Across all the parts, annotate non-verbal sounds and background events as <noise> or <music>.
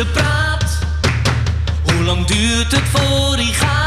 Gepraat. Hoe lang duurt het voor hij gaat?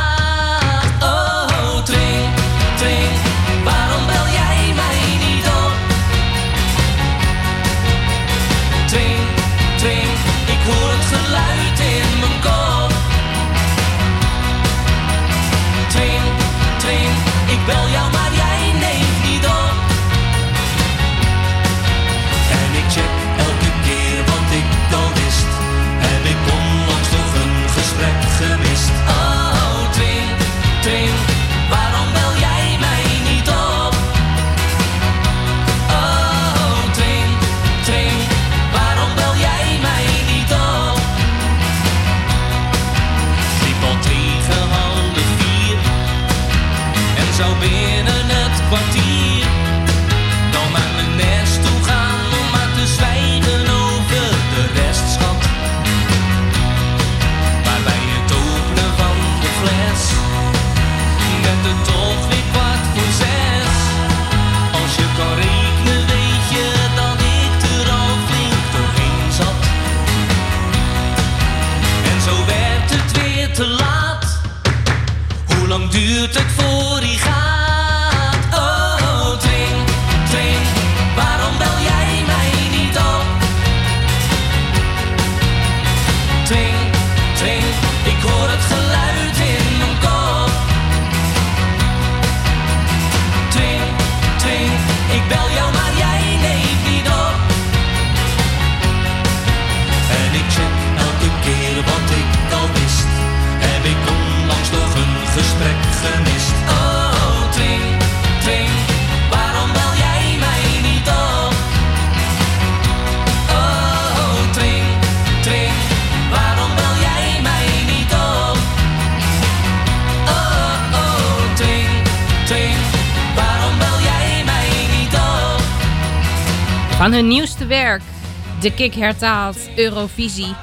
De Kik hertaald Eurovisie,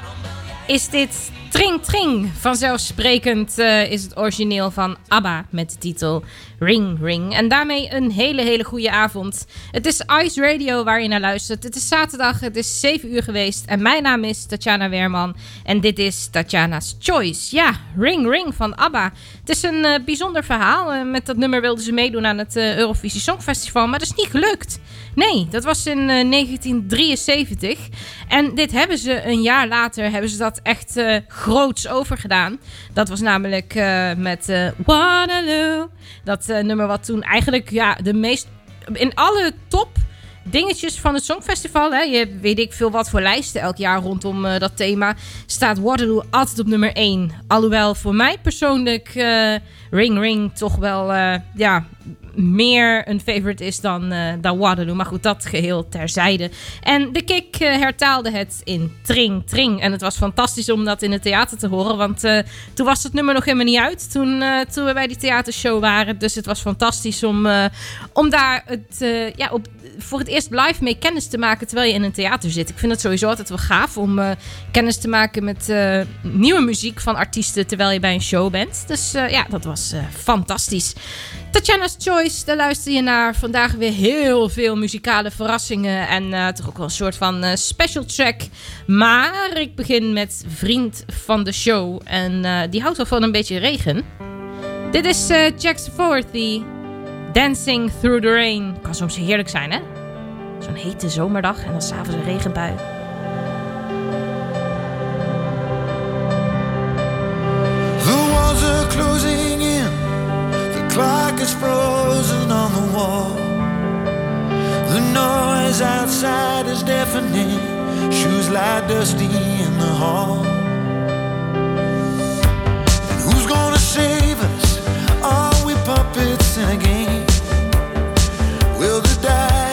is dit Tring Tring. Vanzelfsprekend eh, is het origineel van ABBA met de titel Ring Ring. En daarmee een hele, hele goede avond. Het is Ice Radio waar je naar luistert. Het is zaterdag, het is 7 uur geweest. En mijn naam is Tatjana Weerman. En dit is Tatjana's Choice. Ja, Ring Ring van ABBA. Het is een eh, bijzonder verhaal. Eh, met dat nummer wilden ze meedoen aan het Eurovisie Songfestival. Maar dat is niet gelukt. Nee, dat was in eh, 1973. En dit hebben ze een jaar later, hebben ze dat echt eh, groots overgedaan. Dat was namelijk eh, met eh, Waterloo. Dat eh, nummer wat toen eigenlijk ja, de meest... In alle top dingetjes van het Songfestival. Hè, je weet ik veel wat voor lijsten elk jaar rondom eh, dat thema. Staat Waterloo altijd op nummer 1. Alhoewel voor mij persoonlijk eh, Ring Ring toch wel eh, ja, meer een favorite is dan, eh, dan Waterloo. Maar goed, dat geheel terzijde. En de Kik eh, hertaalde het in Tring Tring. En het was fantastisch om dat in het theater te horen. Want eh, toen was het nummer nog helemaal niet uit. Toen, toen we bij die theatershow waren. Dus het was fantastisch om, om daar het, ja, op, voor het eerst live mee kennis te maken terwijl je in een theater zit. Ik vind het sowieso altijd wel gaaf om kennis te maken met nieuwe muziek van artiesten terwijl je bij een show bent. Dus ja, dat was fantastisch. Tatjana's Choice, daar luister je naar. Vandaag weer heel veel muzikale verrassingen en eh, toch ook wel een soort van eh, special track. Maar ik begin met vriend van de show en eh, die houdt wel van een beetje regen. Dit is Jack Forthy, Dancing Through the Rain. Kan soms heerlijk zijn hè? Zo'n hete zomerdag en dan s'avonds een regenbui. The walls a closing clock is frozen on the wall. The noise outside is deafening. Shoes lie dusty in the hall. And who's gonna save us? Are we puppets in a game? Will the die?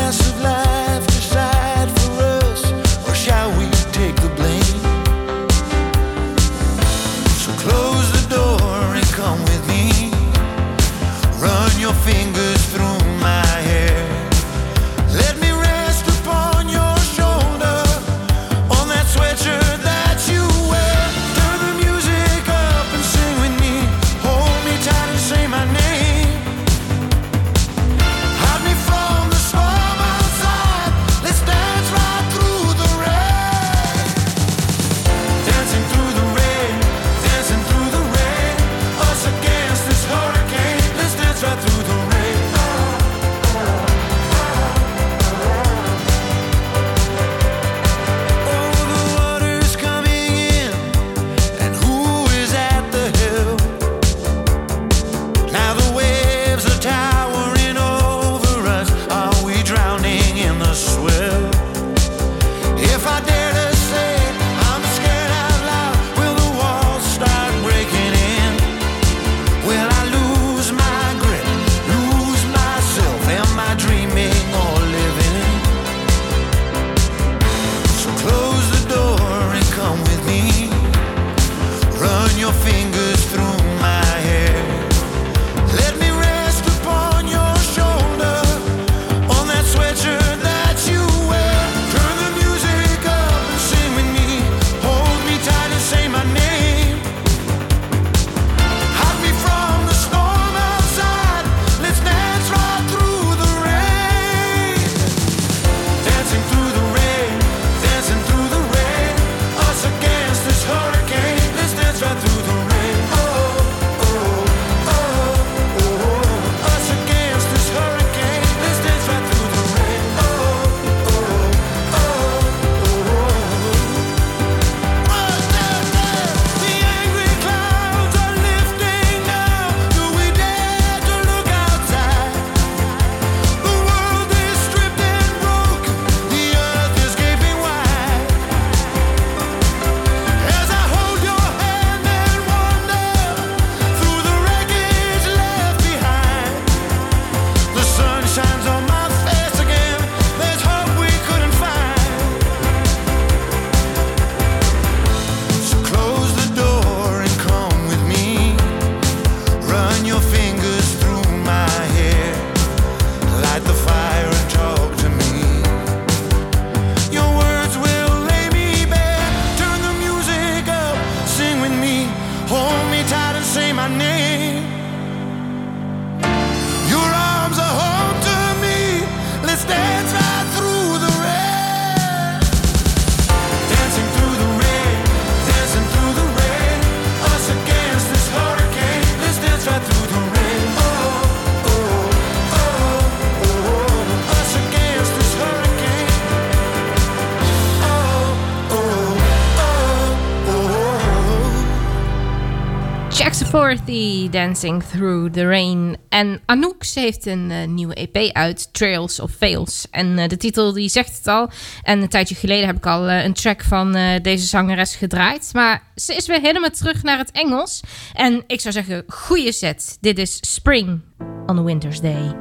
Dorothy Dancing Through the Rain. En Anouk, ze heeft een eh, nieuwe EP uit, Trails of Fails. En eh, de titel die zegt het al. En een tijdje geleden heb ik al eh, een track van deze zangeres gedraaid. Maar ze is weer helemaal terug naar het Engels. En ik zou zeggen, goede set. Dit is Spring on a Winter's Day.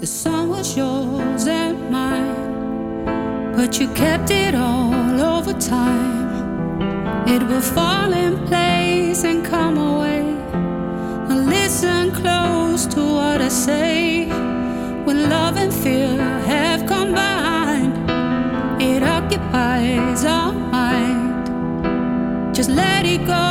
The sun was yours and mine. But you kept it all over time. It will fall in place and come away. Now listen close to what I say. When love and fear have combined, it occupies our mind. Just let it go.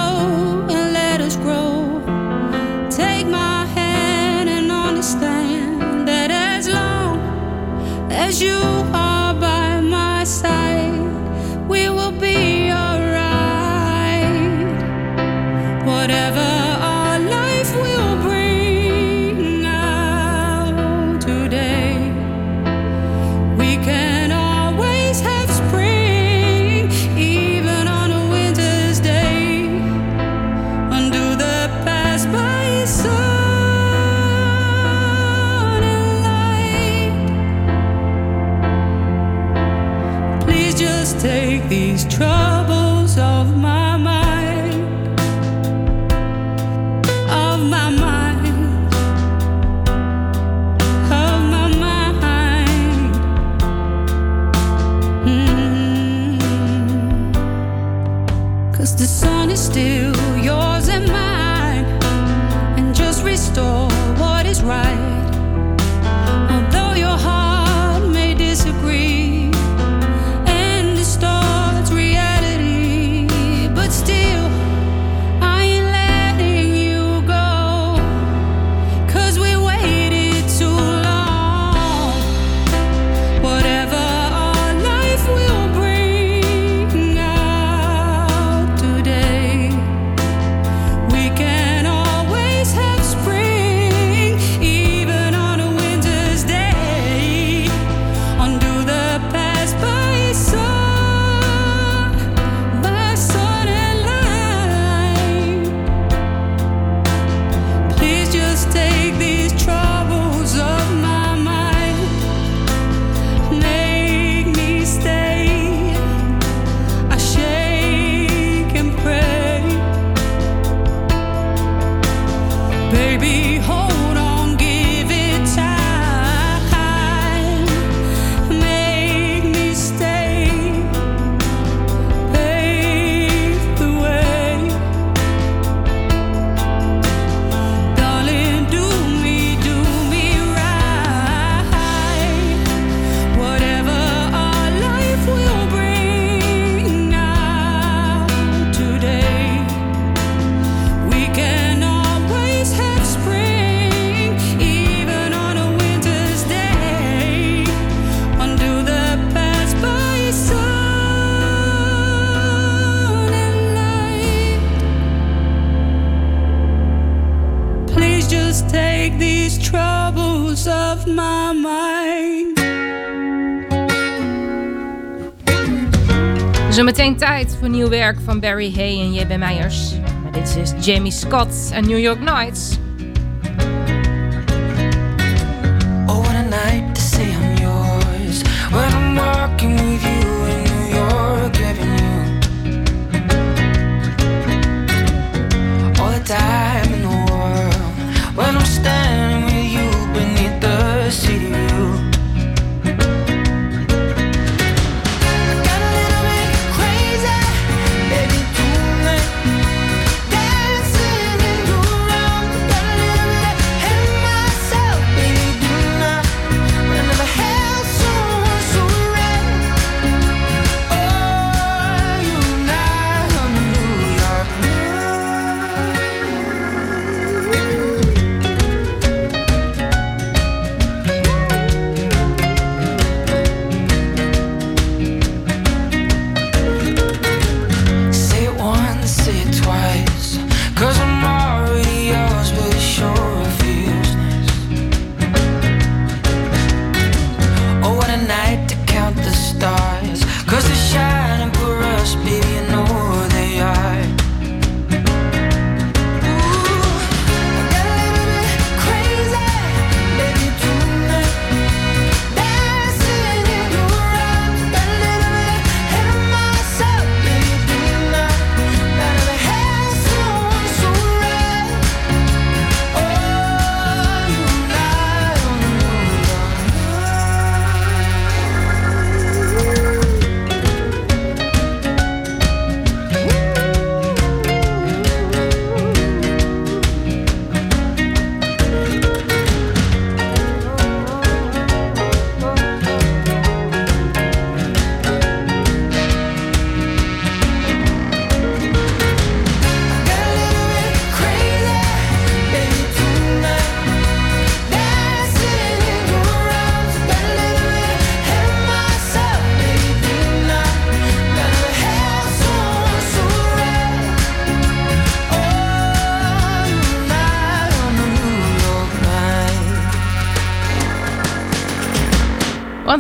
van Barry Hay en JB Meijers. Maar dit is Jamie Scott en New York Nights.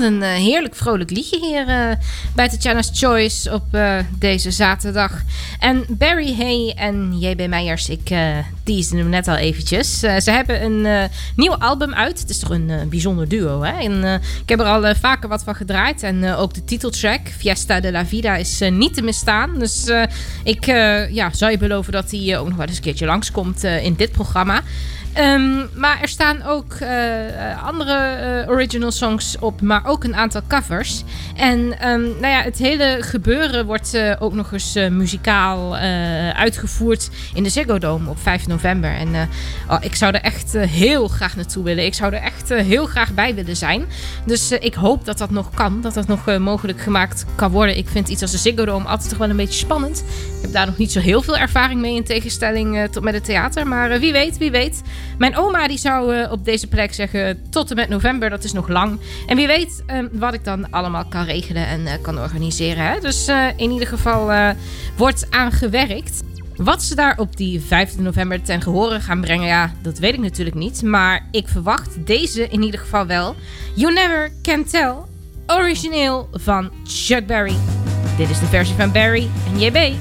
Een eh, heerlijk vrolijk liedje hier eh, bij Tatjana's Choice op eh, deze zaterdag. En Barry Hay en JB Meijers, ik uh, teasde hem net al eventjes. Uh, ze hebben een uh, nieuw album uit. Het is toch een bijzonder duo, hè? En, ik heb er al vaker wat van gedraaid. En ook de titeltrack, Fiesta de la Vida, is niet te misstaan. Dus ik ja, zou je beloven dat hij ook nog wel eens een keertje langskomt in dit programma. Um, maar er staan ook uh, andere uh, original songs op, maar ook een aantal covers. En um, nou ja, het hele gebeuren wordt uh, ook nog eens muzikaal uitgevoerd in de Ziggo Dome op 5 november. En oh, ik zou er echt heel graag naartoe willen. Ik zou er echt heel graag bij willen zijn. Dus ik hoop dat dat nog kan, dat dat nog mogelijk gemaakt kan worden. Ik vind iets als de Ziggo Dome altijd toch wel een beetje spannend. Daar nog niet zo heel veel ervaring mee in tegenstelling tot met het theater. Maar wie weet, wie weet. Mijn oma die zou uh, op deze plek zeggen tot en met november, dat is nog lang. En wie weet wat ik dan allemaal kan regelen en kan organiseren. Hè? Dus in ieder geval wordt aangewerkt. Wat ze daar op die 15 november ten gehore gaan brengen, ja, dat weet ik natuurlijk niet. Maar ik verwacht deze in ieder geval wel. You Never Can Tell, origineel van Chuck Berry. Dit is de versie van Barry en JB.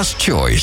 Tatjana's Choice.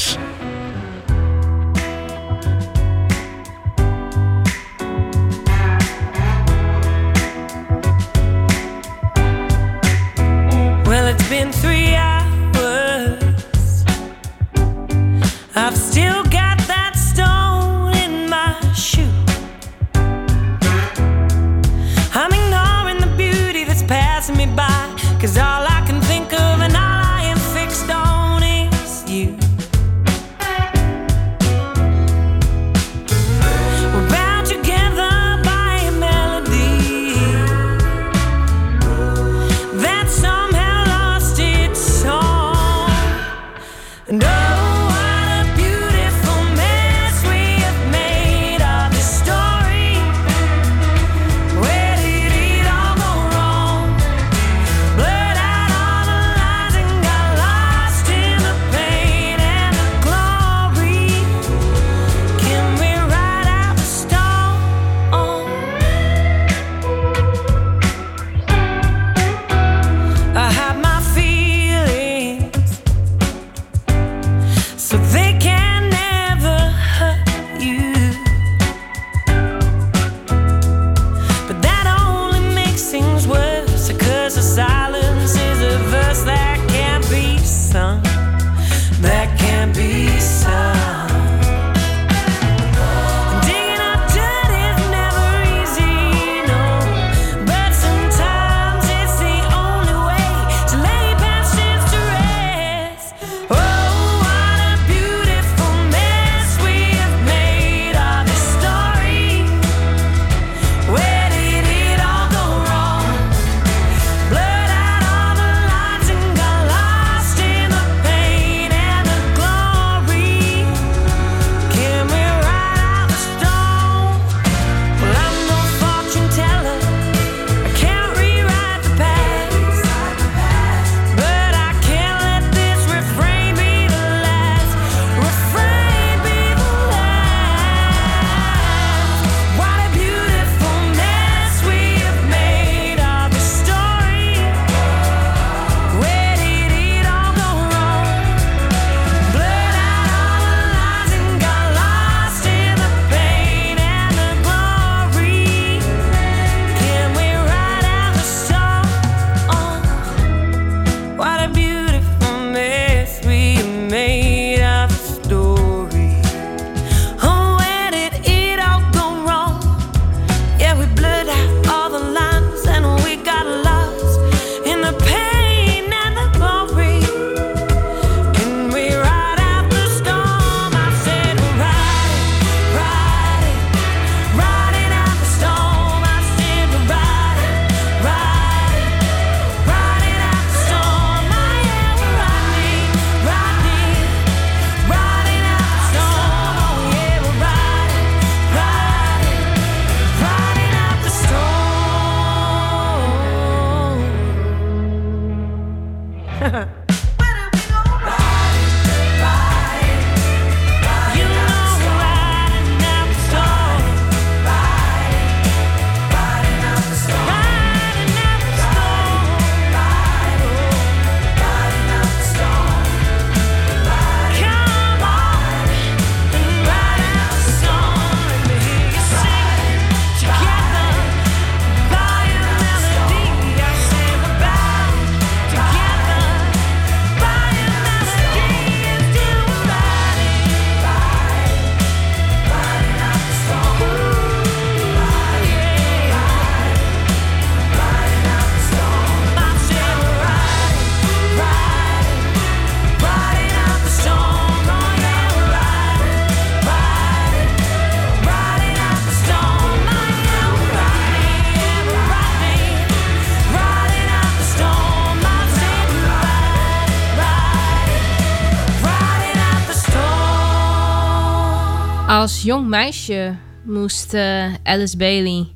Als jong meisje moest eh, Alice Bailey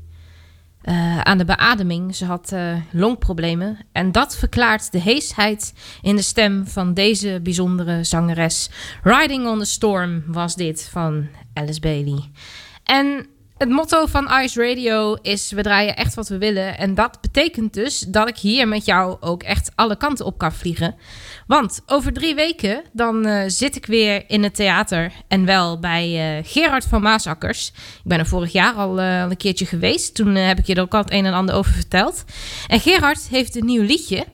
eh, aan de beademing. Ze had eh, longproblemen. En dat verklaart de heesheid in de stem van deze bijzondere zangeres. Riding on the Storm was dit van Alice Bailey. En het motto van Ice Radio is: we draaien echt wat we willen. En dat betekent dus dat ik hier met jou ook echt alle kanten op kan vliegen. Want over drie weken dan eh, zit ik weer in het theater. En wel bij eh, Gerard van Maasakkers. Ik ben er vorig jaar al, eh, een keertje geweest. Toen heb ik je er ook al het een en ander over verteld. En Gerard heeft een nieuw liedje.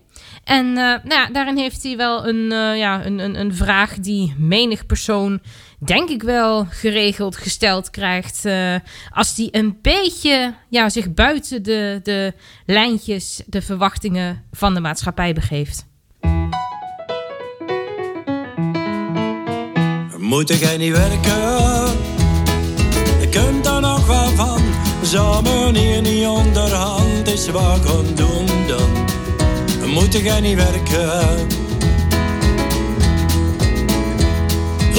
En nou ja, daarin heeft hij wel een, ja, een, een, een vraag die menig persoon denk ik wel geregeld gesteld krijgt. eh, als die een beetje ja, zich buiten de, de lijntjes, de verwachtingen van de maatschappij begeeft. Moet jij niet werken? Je kunt er nog wel van. Zou meneer niet onderhand is wat gaan doen dan? Moet jij niet werken?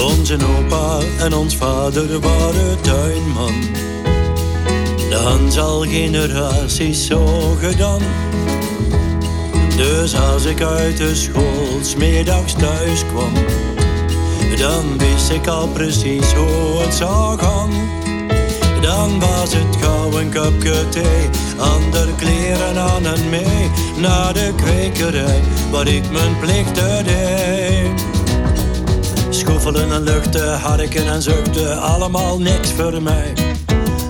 Onze opa en ons vader waren tuinman. Dan al generaties zo gedaan. Dus als ik uit de school 's middags thuis kwam dan wist ik al precies hoe het zou gaan. Dan was het gauw een kopje thee, ander kleren aan en mee. Naar de kwekerij, waar ik mijn plichten deed. Schoffelen en luchten, harken en zuchten, allemaal niks voor mij.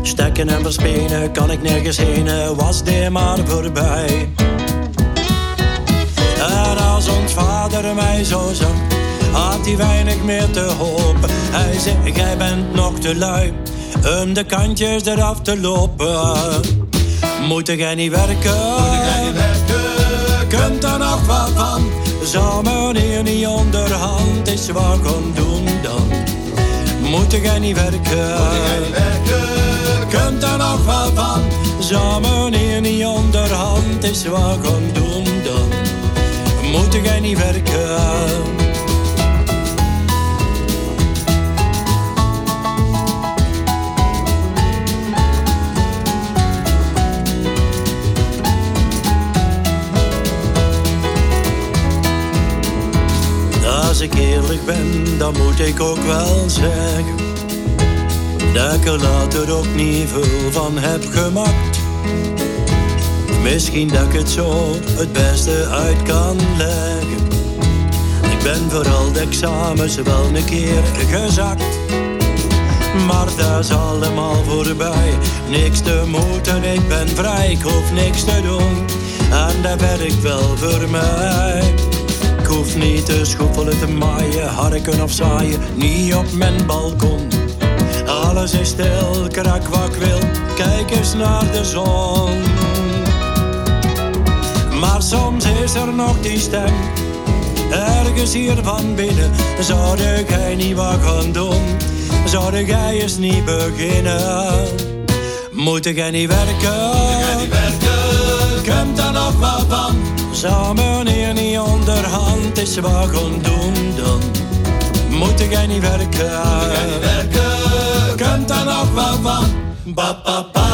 Stekken en verspenen, kan ik nergens heen, was die maar voorbij. En als ons vader mij zo zag, had hij weinig meer te hopen. Hij zei, jij bent nog te lui om de kantjes eraf te lopen. Moet jij niet werken? Zou meneer niet onderhand is wat gaan doen dan? Moet jij niet werken? Kunt er nog wat van? Zou meneer niet onderhand is wat gaan doen dan? Moet jij niet werken? Als ik eerlijk ben, dan moet ik ook wel zeggen dat ik er later ook niet veel van heb gemaakt. Misschien dat ik het zo het beste uit kan leggen. Ik ben vooral de examens wel een keer gezakt. Maar dat is allemaal voorbij. Niks te moeten, ik ben vrij, ik hoef niks te doen. En dat werkt wel voor mij. Hoef niet te schoffelen, te maaien, harken of zaaien, niet op mijn balkon. Alles is stil, krak wat wil, kijk eens naar de zon. Maar soms is er nog die stem, ergens hier van binnen. Zou jij niet wat gaan doen, zou jij eens niet beginnen? Moet jij niet werken? Komt er nog wat van? Samen meneer niet onderhand is wat gaan doen dan? Moet ik niet werken? Moet werken? Kunt dan nog wat van? Ba, ba, ba,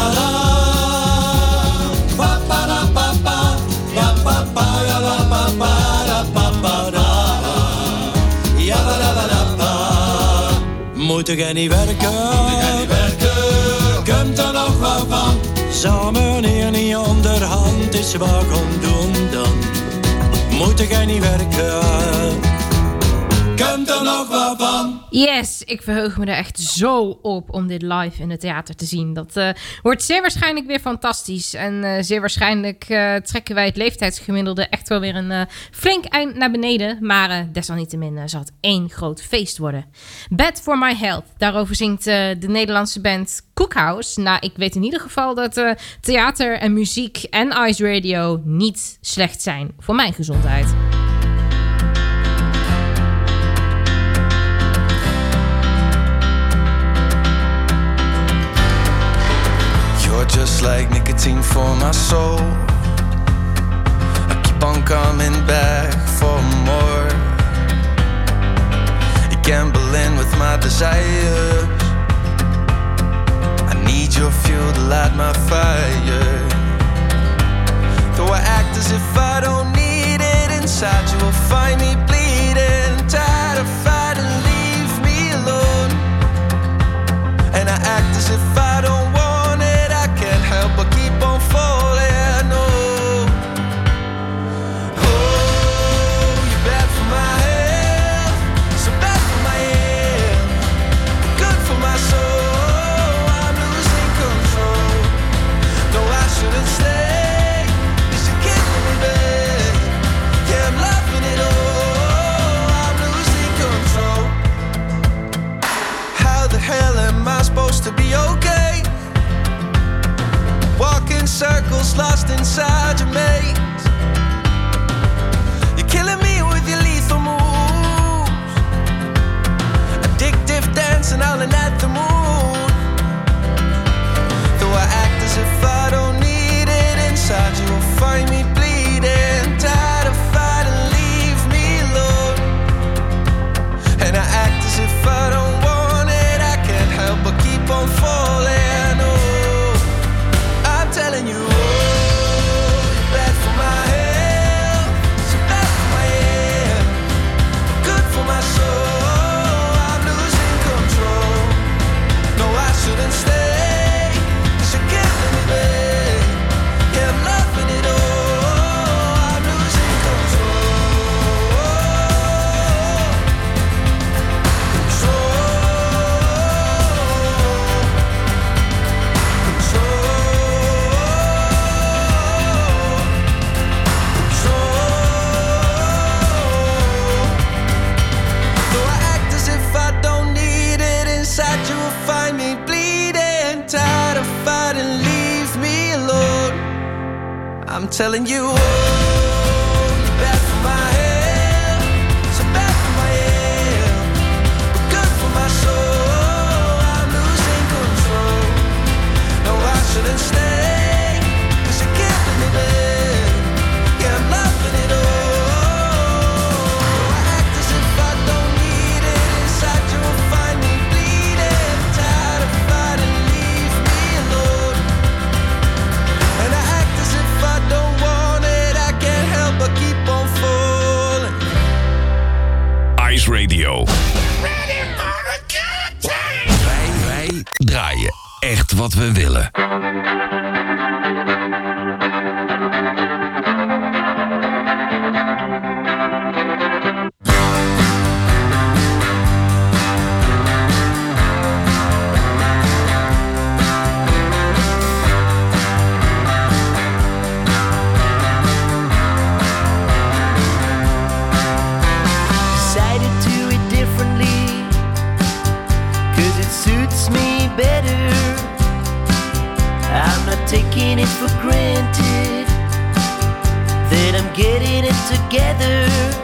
Moet ik niet werken? Samen hier niet onderhand is wat gaan doen dan. Moet jij niet werken? Yes, ik verheug me er echt zo op om dit live in het theater te zien. Dat eh, wordt zeer waarschijnlijk weer fantastisch. En eh, zeer waarschijnlijk eh, trekken wij het leeftijdsgemiddelde echt wel weer een flink eind naar beneden. Maar desalniettemin zal het één groot feest worden. Bad for My Health. Daarover zingt de Nederlandse band Cookhouse. Nou, ik weet in ieder geval dat theater en muziek en Ice Radio niet slecht zijn voor mijn gezondheid. Like nicotine for my soul. I keep on coming back for more. Gambling with my desires. I need your fuel to light my fire. Though I act as if I don't need it, inside you will find me bleeding. Tired of fighting, leave me alone. And I act as if I circles, lost inside your maze. You're killing me with your lethal moves. Addictive dancing all in at the moon. I'm telling you, oh, for my wat we willen. For granted That I'm getting it together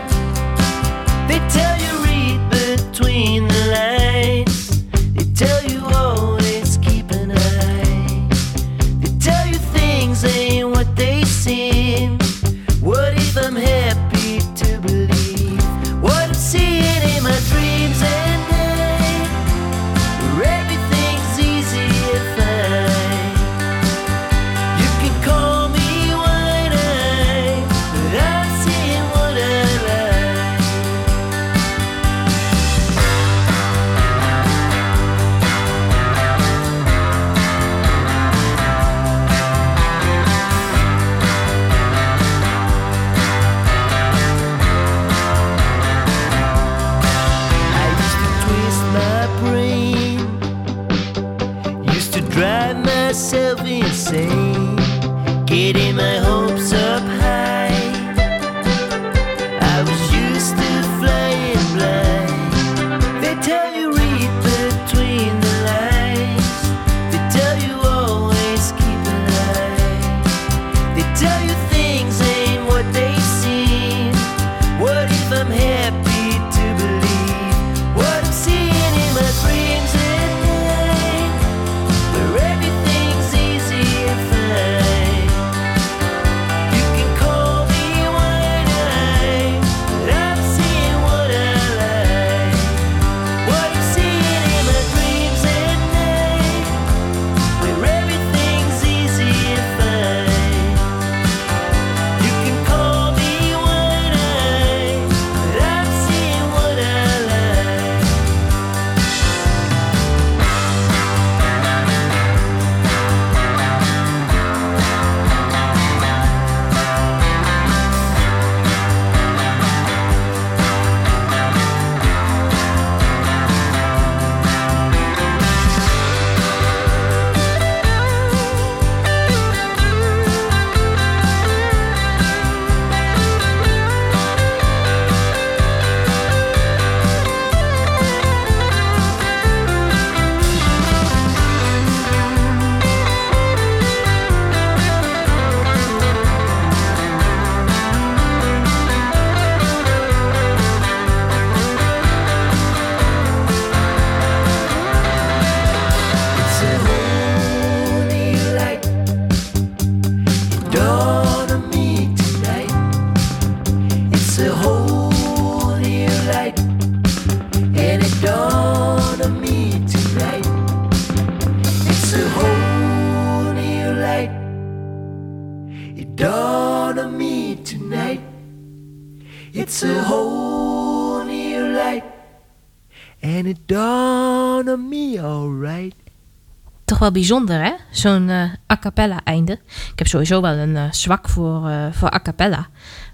bijzonder, hè? Zo'n eh, a cappella einde. Ik heb sowieso wel een eh, zwak voor, eh, voor a cappella.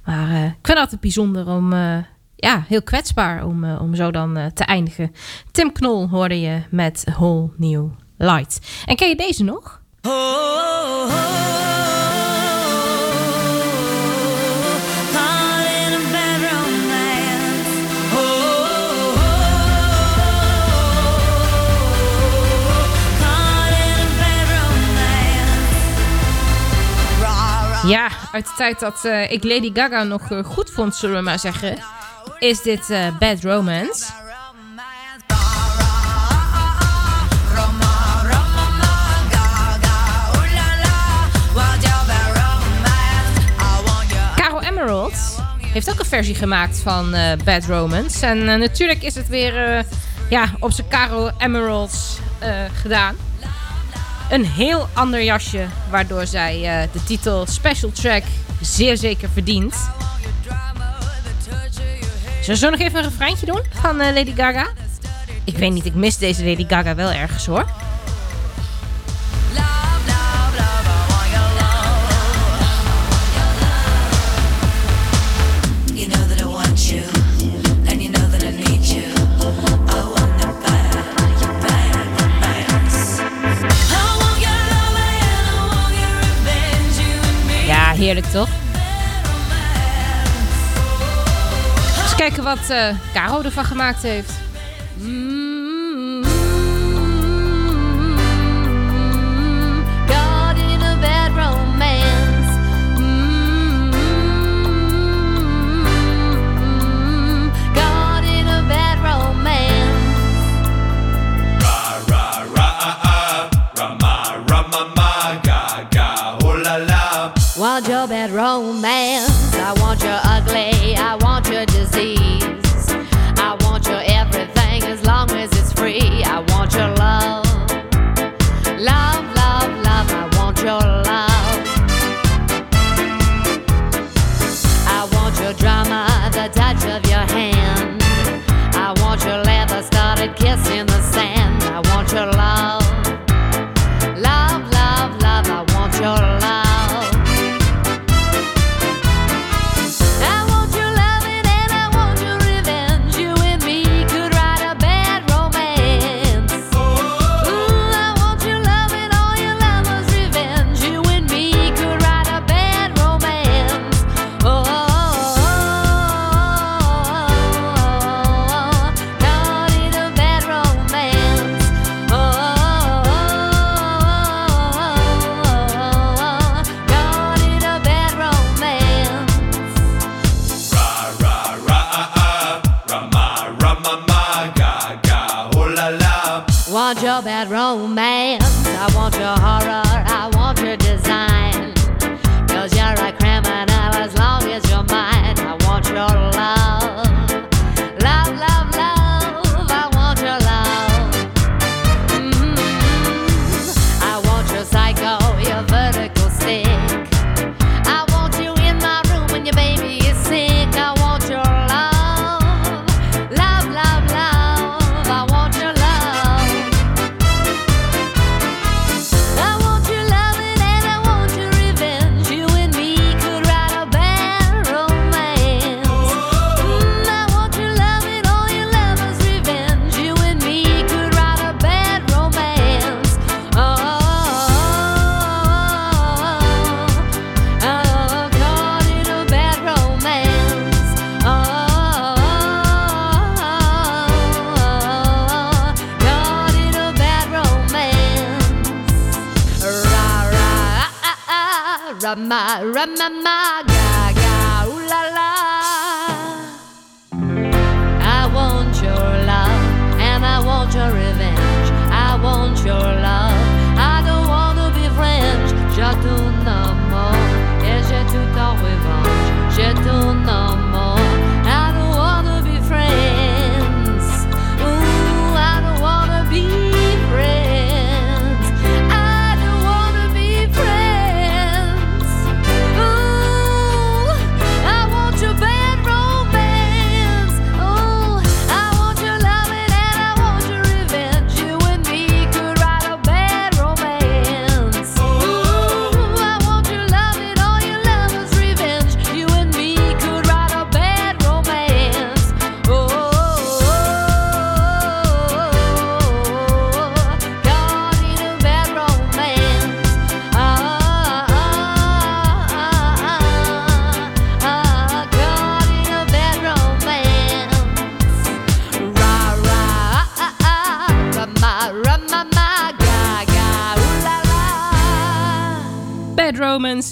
Maar ik vind het altijd bijzonder om... ja, heel kwetsbaar om, om zo dan te eindigen. Tim Knol hoorde je met Whole New Light. En ken je deze nog? Ja, uit de tijd dat eh, ik Lady Gaga nog eh, goed vond, zullen we maar zeggen, is dit eh, Bad Romance. Caro Emerald heeft ook een versie gemaakt van Bad Romance. En natuurlijk is het weer ja, op zijn Caro Emeralds gedaan. Een heel ander jasje, waardoor zij eh, de titel Special Track zeer zeker verdient. Zullen we zo nog even een refreintje doen van eh, Lady Gaga? Ik weet niet, ik mis deze Lady Gaga wel ergens hoor. Heerlijk toch? Eens kijken wat eh Caro ervan gemaakt heeft. Caught Want your bad romance. I want your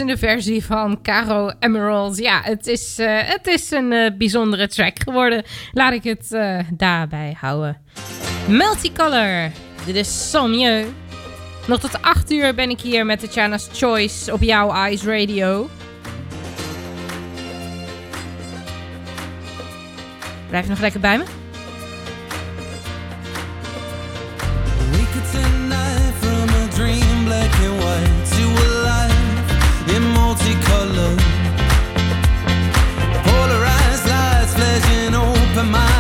verfrissende versie van Caro Emerald. Ja, het is, eh, het is een eh, bijzondere track geworden. Laat ik het eh, daarbij houden. Multicolor, dit is Sommieu. Nog tot 8 uur ben ik hier met Tatjana's Choice op jouw Eyes Radio. Blijf nog lekker bij me. love. Polarized lights flashing open my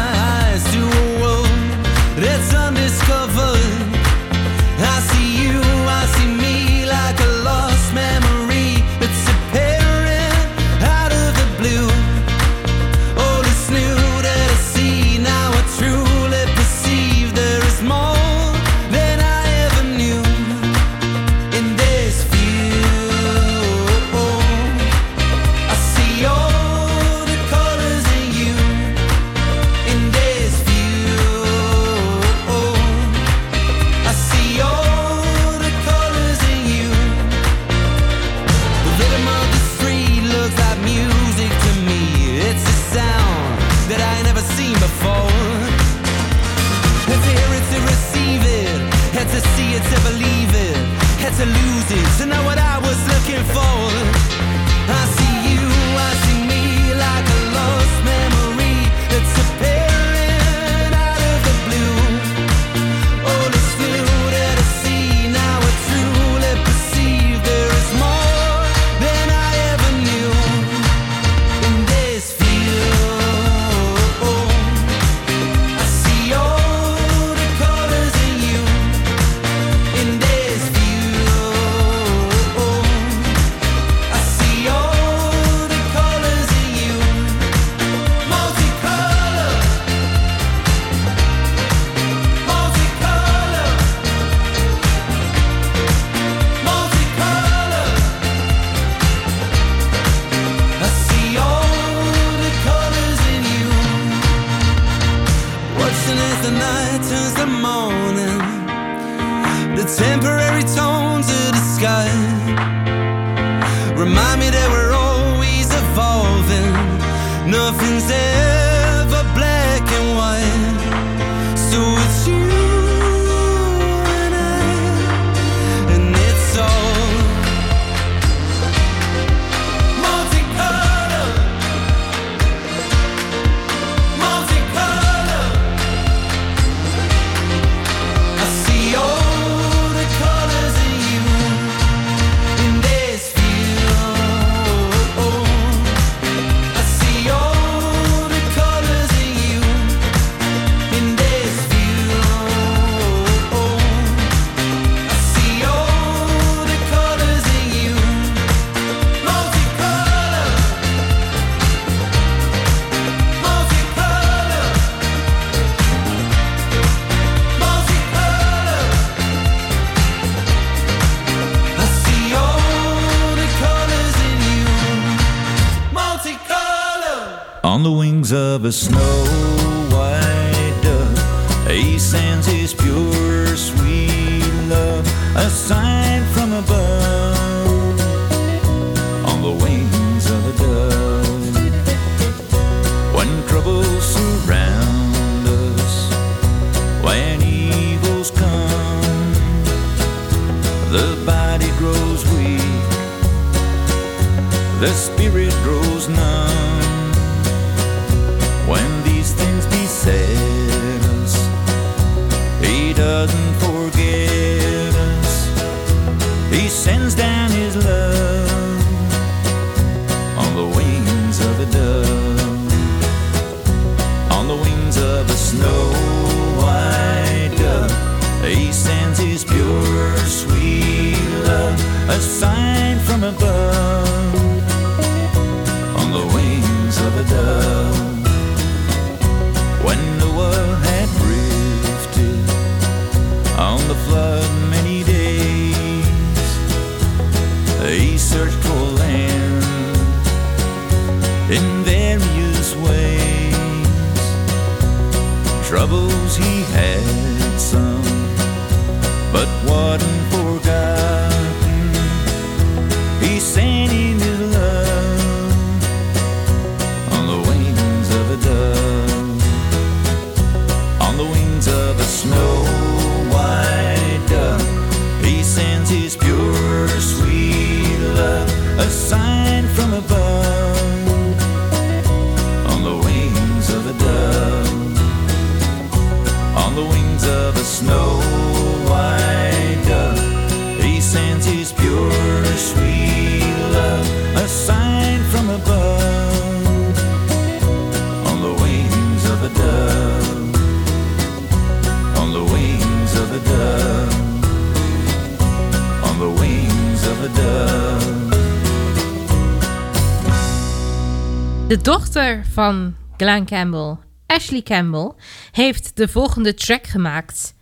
van Glenn Campbell, Ashley Campbell, heeft de volgende track gemaakt.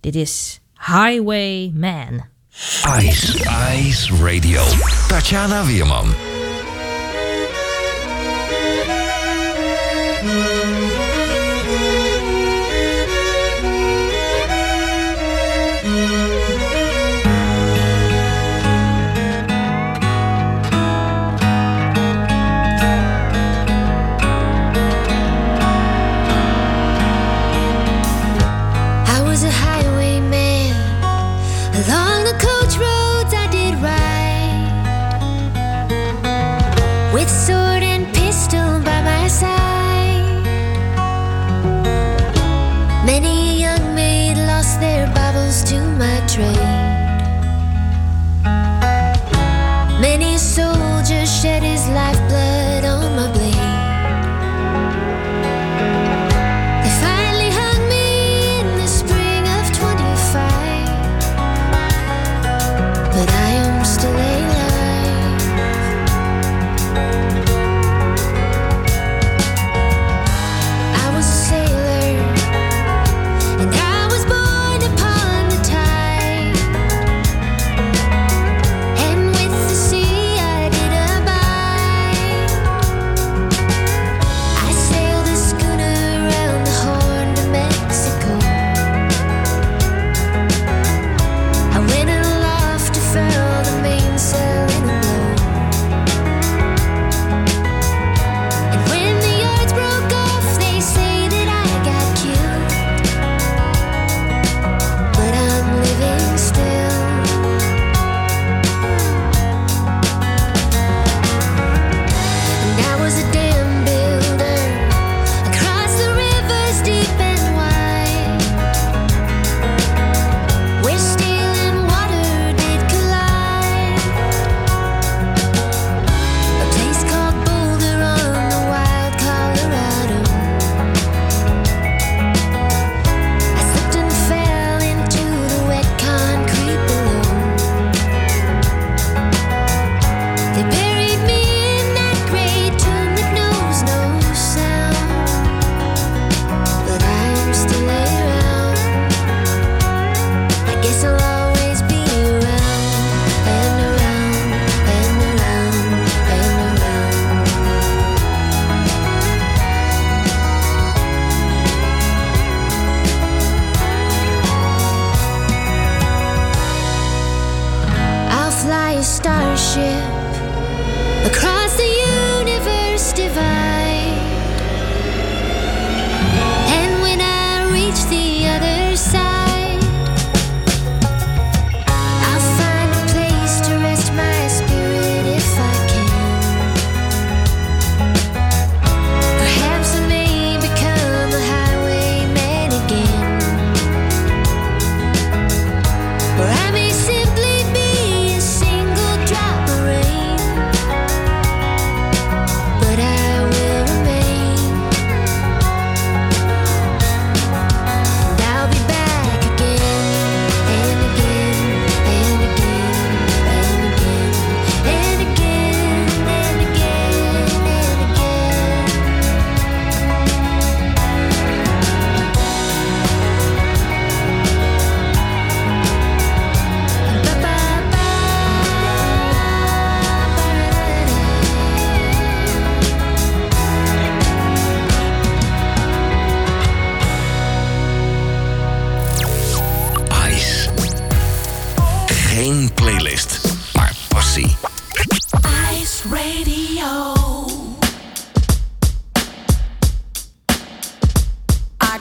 Dit is Highway Man. Ice, Ice Radio. Tatjana Wierman. 对。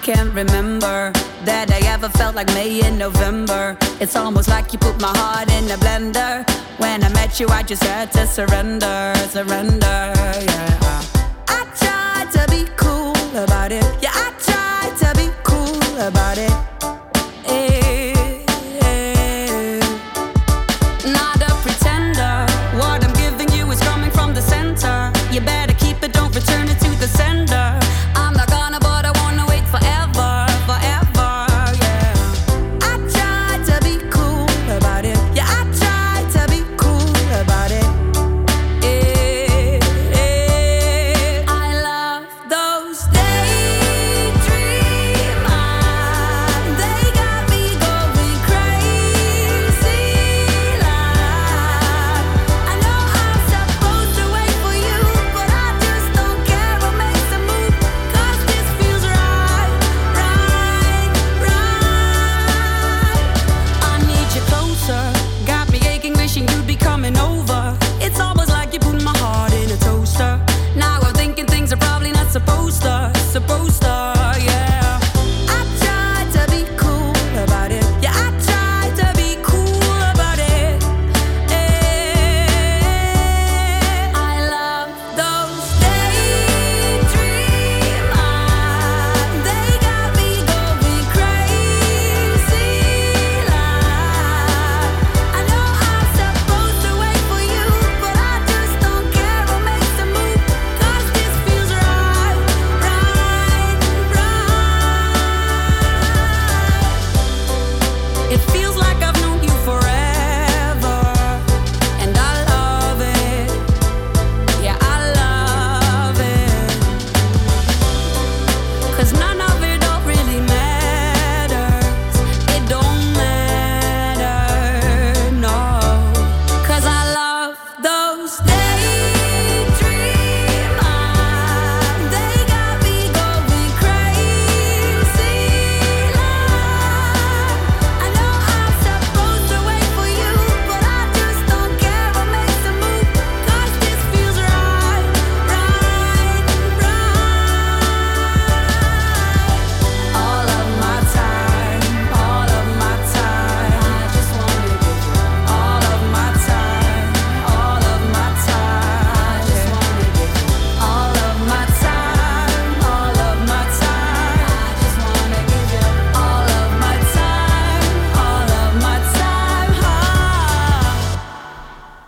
can't remember that I ever felt like May in November. It's almost like you put my heart in a blender. When I met you, I just had to surrender, surrender, yeah. I tried to be cool about it. Yeah, I tried to be cool about it.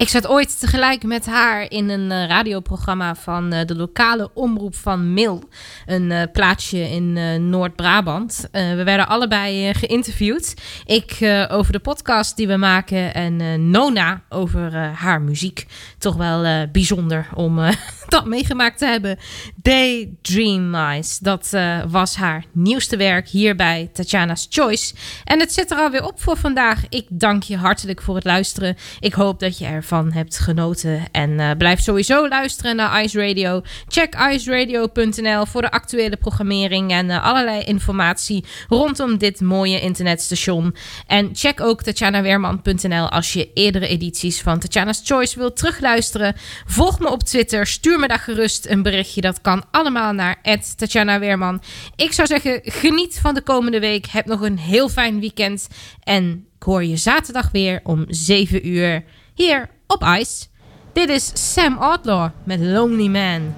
Ik zat ooit tegelijk met haar in een eh, radioprogramma van eh, de lokale omroep van Mil. Een uh, plaatsje in Noord-Brabant. we werden allebei geïnterviewd. Ik over de podcast die we maken en Nona over haar muziek. Toch wel bijzonder om <laughs> dat meegemaakt te hebben. Daydream Eyes, dat was haar nieuwste werk hier bij Tatjana's Choice. En het zit er alweer op voor vandaag. Ik dank je hartelijk voor het luisteren. Ik hoop dat je ervan hebt genoten. En eh, blijf sowieso luisteren naar Ice Radio. Check iceradio.nl voor de actuele programmering en eh, allerlei informatie rondom dit mooie internetstation. En check ook tatjanaweerman.nl als je eerdere edities van Tatjana's Choice wilt terugluisteren. Volg me op Twitter, stuur me daar gerust een berichtje. Dat kan allemaal naar Tatjana Weerman. Ik zou zeggen, geniet van de komende week. Heb nog een heel fijn weekend. En ik hoor je zaterdag weer om 7 uur hier op Ice. Dit is Sam Outlaw met Lonely Man.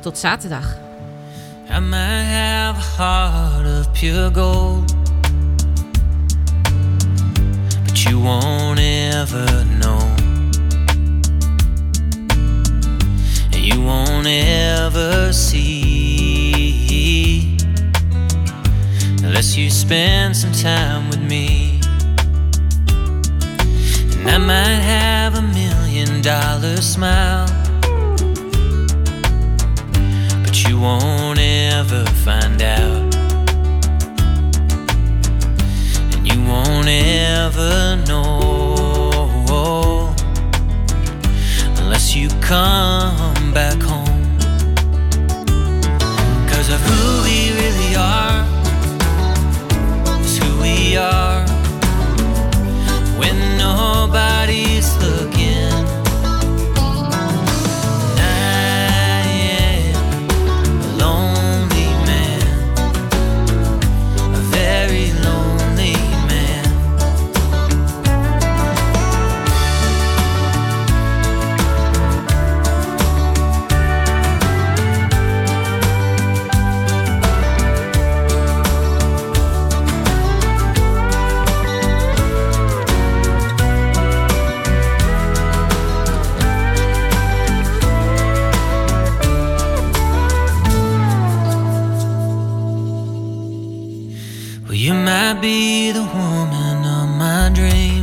Tot zaterdag. I might have a heart of pure gold, but you won't ever know. You won't ever see unless you spend some time with me. And I might have a million dollar smile but you won't ever find out. And you won't ever know unless you come back home. Cause of who we really are is who we are nobody You might be the woman of my dreams.